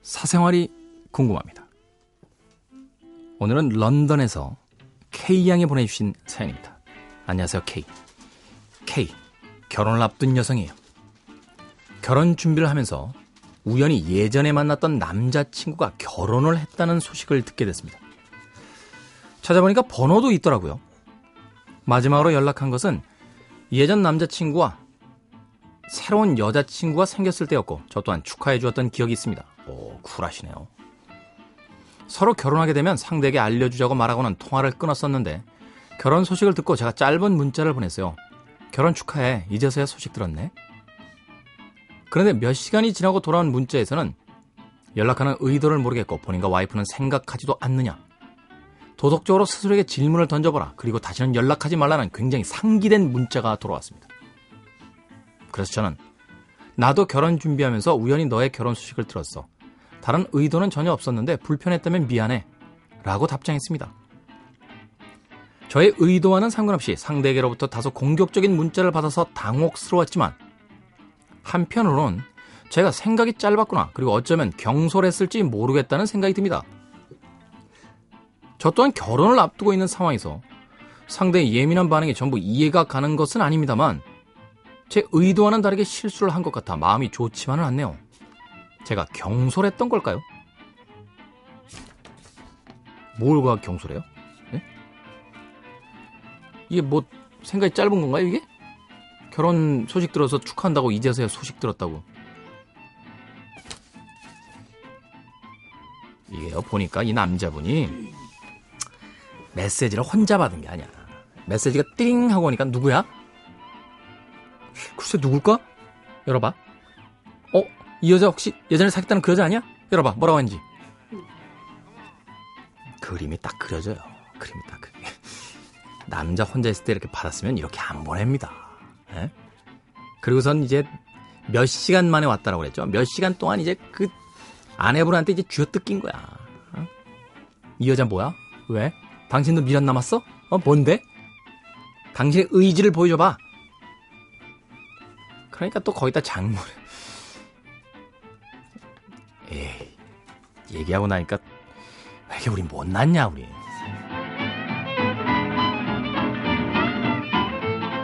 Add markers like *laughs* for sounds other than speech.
사생활이 궁금합니다. 오늘은 런던에서 K양이 보내주신 사연입니다. 안녕하세요, K. K. 결혼을 앞둔 여성이에요. 결혼 준비를 하면서 우연히 예전에 만났던 남자친구가 결혼을 했다는 소식을 듣게 됐습니다. 찾아보니까 번호도 있더라고요. 마지막으로 연락한 것은 예전 남자친구와 새로운 여자친구가 생겼을 때였고 저 또한 축하해 주었던 기억이 있습니다. 오, 쿨하시네요. 서로 결혼하게 되면 상대에게 알려주자고 말하고는 통화를 끊었었는데 결혼 소식을 듣고 제가 짧은 문자를 보냈어요. 결혼 축하해. 이제서야 소식 들었네. 그런데 몇 시간이 지나고 돌아온 문자에서는 연락하는 의도를 모르겠고 본인과 와이프는 생각하지도 않느냐. 도덕적으로 스스로에게 질문을 던져보라. 그리고 다시는 연락하지 말라는 굉장히 상기된 문자가 돌아왔습니다. 그래서 저는 나도 결혼 준비하면서 우연히 너의 결혼 소식을 들었어. 다른 의도는 전혀 없었는데 불편했다면 미안해. 라고 답장했습니다. 저의 의도와는 상관없이 상대에게로부터 다소 공격적인 문자를 받아서 당혹스러웠지만 한편으로는 제가 생각이 짧았구나 그리고 어쩌면 경솔했을지 모르겠다는 생각이 듭니다. 저 또한 결혼을 앞두고 있는 상황에서 상대의 예민한 반응이 전부 이해가 가는 것은 아닙니다만 제 의도와는 다르게 실수를 한 것 같아 마음이 좋지만은 않네요. 제가 경솔했던 걸까요? 뭘과 경솔해요? 네? 이게 뭐 생각이 짧은 건가요 이게? 결혼 소식 들어서 축하한다고 이제서야 소식 들었다고. 이게요 보니까 이 남자분이 메시지를 혼자 받은 게 아니야. 메시지가 띵 하고 오니까 누구야? 글쎄 누굴까? 열어봐. 어? 이 여자 혹시 예전에 사귀었다는 그 여자 아니야? 열어봐. 뭐라고 했는지. 그림이 딱 그려져요. 그림이 딱 그려. *laughs* 남자 혼자 있을 때 이렇게 받았으면 이렇게 안 보냅니다. 에? 그리고선 이제 몇 시간 만에 왔다라고 그랬죠. 몇 시간 동안 이제 그 아내분한테 이제 쥐어뜯긴 거야. 어? 이 여자 뭐야? 왜? 당신도 미련 남았어? 어, 뭔데? 당신의 의지를 보여줘봐. 그러니까 또 거기다 장물. 에이, 얘기하고 나니까 왜 이렇게 우리 못났냐, 우리.